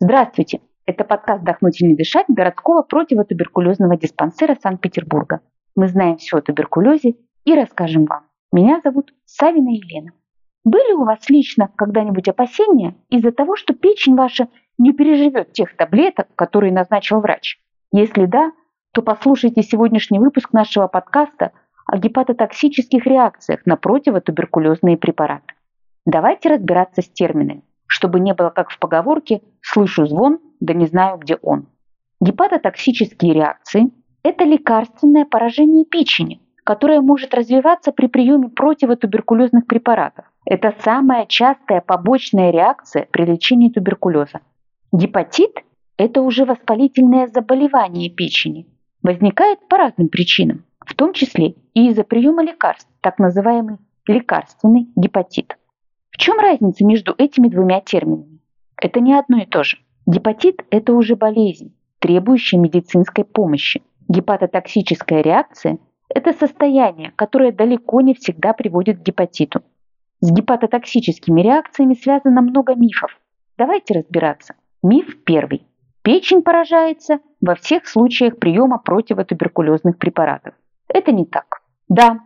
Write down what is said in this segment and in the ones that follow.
Здравствуйте! Это подкаст «Дохнуть и не дышать» городского противотуберкулезного диспансера Санкт-Петербурга. Мы знаем все о туберкулезе и расскажем вам. Меня зовут Савина Елена. Были у вас лично когда-нибудь опасения из-за того, что печень ваша не переживет тех таблеток, которые назначил врач? Если да, то послушайте сегодняшний выпуск нашего подкаста о гепатотоксических реакциях на противотуберкулезные препараты. Давайте разбираться с терминами чтобы не было как в поговорке «слышу звон, да не знаю, где он». Гепатотоксические реакции – это лекарственное поражение печени, которое может развиваться при приеме противотуберкулезных препаратов. Это самая частая побочная реакция при лечении туберкулеза. Гепатит – это уже воспалительное заболевание печени. Возникает по разным причинам, в том числе и из-за приема лекарств, так называемый лекарственный гепатит. Чем разница между этими двумя терминами? Это не одно и то же. Гепатит – это уже болезнь, требующая медицинской помощи. Гепатотоксическая реакция – это состояние, которое далеко не всегда приводит к гепатиту. С гепатотоксическими реакциями связано много мифов. Давайте разбираться. Миф первый. Печень поражается во всех случаях приема противотуберкулезных препаратов. Это не так. Да,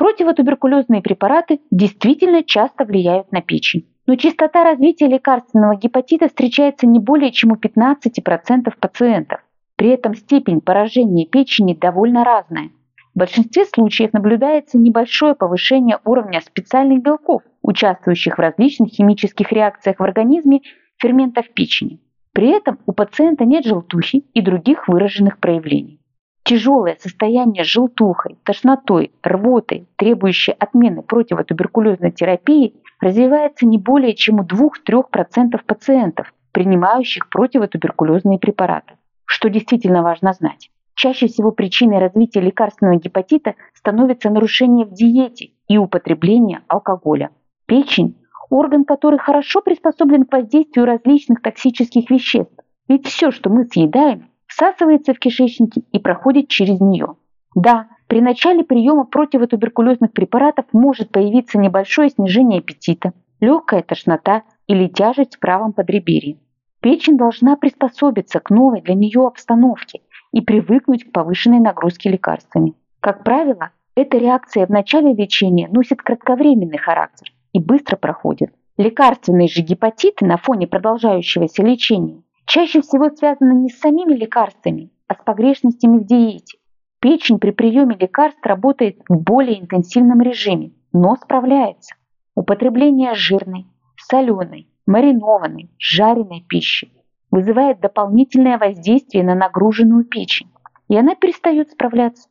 Противотуберкулезные препараты действительно часто влияют на печень. Но частота развития лекарственного гепатита встречается не более чем у 15% пациентов. При этом степень поражения печени довольно разная. В большинстве случаев наблюдается небольшое повышение уровня специальных белков, участвующих в различных химических реакциях в организме ферментов печени. При этом у пациента нет желтухи и других выраженных проявлений. Тяжелое состояние с желтухой, тошнотой, рвотой, требующее отмены противотуберкулезной терапии, развивается не более чем у 2-3% пациентов, принимающих противотуберкулезные препараты. Что действительно важно знать. Чаще всего причиной развития лекарственного гепатита становится нарушение в диете и употребление алкоголя. Печень – орган, который хорошо приспособлен к воздействию различных токсических веществ. Ведь все, что мы съедаем, всасывается в кишечнике и проходит через нее. Да, при начале приема противотуберкулезных препаратов может появиться небольшое снижение аппетита, легкая тошнота или тяжесть в правом подреберье. Печень должна приспособиться к новой для нее обстановке и привыкнуть к повышенной нагрузке лекарствами. Как правило, эта реакция в начале лечения носит кратковременный характер и быстро проходит. Лекарственные же гепатиты на фоне продолжающегося лечения чаще всего связано не с самими лекарствами, а с погрешностями в диете. Печень при приеме лекарств работает в более интенсивном режиме, но справляется. Употребление жирной, соленой, маринованной, жареной пищи вызывает дополнительное воздействие на нагруженную печень, и она перестает справляться.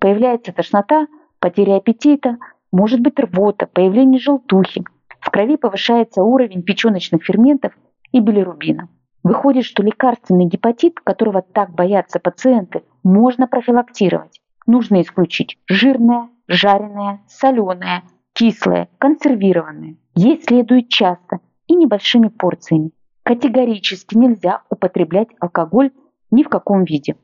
Появляется тошнота, потеря аппетита, может быть рвота, появление желтухи. В крови повышается уровень печеночных ферментов и билирубина. Выходит, что лекарственный гепатит, которого так боятся пациенты, можно профилактировать. Нужно исключить жирное, жареное, соленое, кислое, консервированное. Есть следует часто и небольшими порциями. Категорически нельзя употреблять алкоголь ни в каком виде.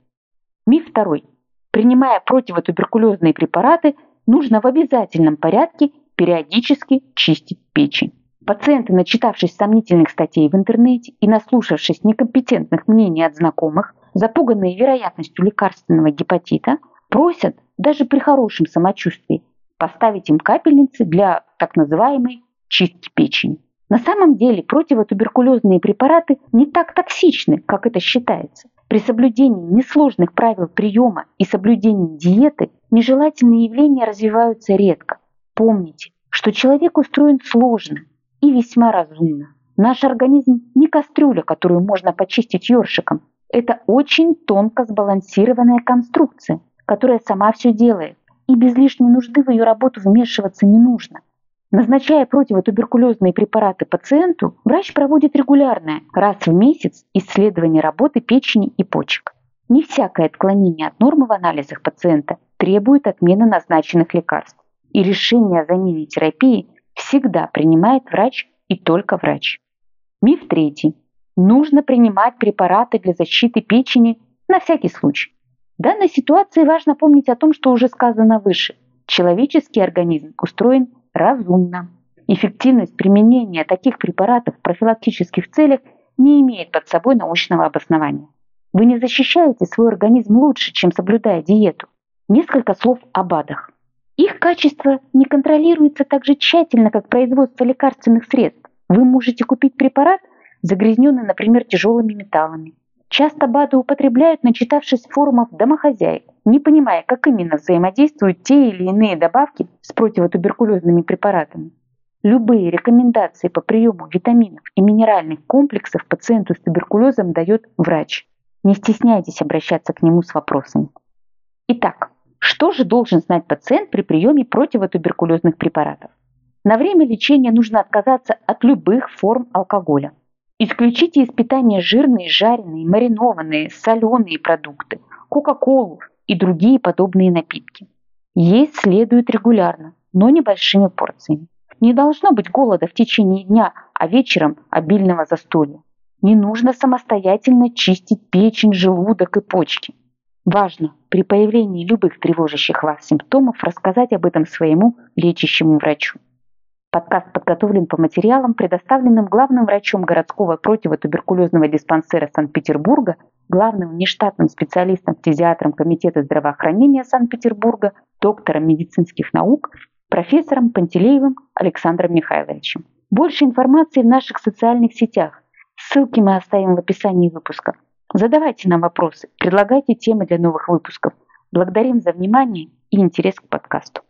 Миф второй. Принимая противотуберкулезные препараты, нужно в обязательном порядке периодически чистить печень. Пациенты, начитавшись сомнительных статей в интернете и наслушавшись некомпетентных мнений от знакомых, запуганные вероятностью лекарственного гепатита, просят, даже при хорошем самочувствии, поставить им капельницы для так называемой чистки печени. На самом деле противотуберкулезные препараты не так токсичны, как это считается. При соблюдении несложных правил приема и соблюдении диеты нежелательные явления развиваются редко. Помните, что человек устроен сложно, и весьма разумно. Наш организм не кастрюля, которую можно почистить ёршиком. Это очень тонко сбалансированная конструкция, которая сама все делает. И без лишней нужды в ее работу вмешиваться не нужно. Назначая противотуберкулезные препараты пациенту, врач проводит регулярное, раз в месяц, исследование работы печени и почек. Не всякое отклонение от нормы в анализах пациента требует отмены назначенных лекарств. И решение о замене терапии всегда принимает врач и только врач. Миф третий. Нужно принимать препараты для защиты печени на всякий случай. В данной ситуации важно помнить о том, что уже сказано выше. Человеческий организм устроен разумно. Эффективность применения таких препаратов в профилактических целях не имеет под собой научного обоснования. Вы не защищаете свой организм лучше, чем соблюдая диету. Несколько слов о БАДах. Их качество не контролируется так же тщательно, как производство лекарственных средств. Вы можете купить препарат, загрязненный, например, тяжелыми металлами. Часто БАДы употребляют, начитавшись форумов домохозяек, не понимая, как именно взаимодействуют те или иные добавки с противотуберкулезными препаратами. Любые рекомендации по приему витаминов и минеральных комплексов пациенту с туберкулезом дает врач. Не стесняйтесь обращаться к нему с вопросами. Итак, что же должен знать пациент при приеме противотуберкулезных препаратов? На время лечения нужно отказаться от любых форм алкоголя. Исключите из питания жирные, жареные, маринованные, соленые продукты, кока-колу и другие подобные напитки. Есть следует регулярно, но небольшими порциями. Не должно быть голода в течение дня, а вечером обильного застолья. Не нужно самостоятельно чистить печень, желудок и почки. Важно при появлении любых тревожащих вас симптомов рассказать об этом своему лечащему врачу. Подкаст подготовлен по материалам, предоставленным главным врачом городского противотуберкулезного диспансера Санкт-Петербурга, главным внештатным специалистом-фтизиатром Комитета здравоохранения Санкт-Петербурга, доктором медицинских наук, профессором Пантелеевым Александром Михайловичем. Больше информации в наших социальных сетях. Ссылки мы оставим в описании выпуска. Задавайте нам вопросы, предлагайте темы для новых выпусков. Благодарим за внимание и интерес к подкасту.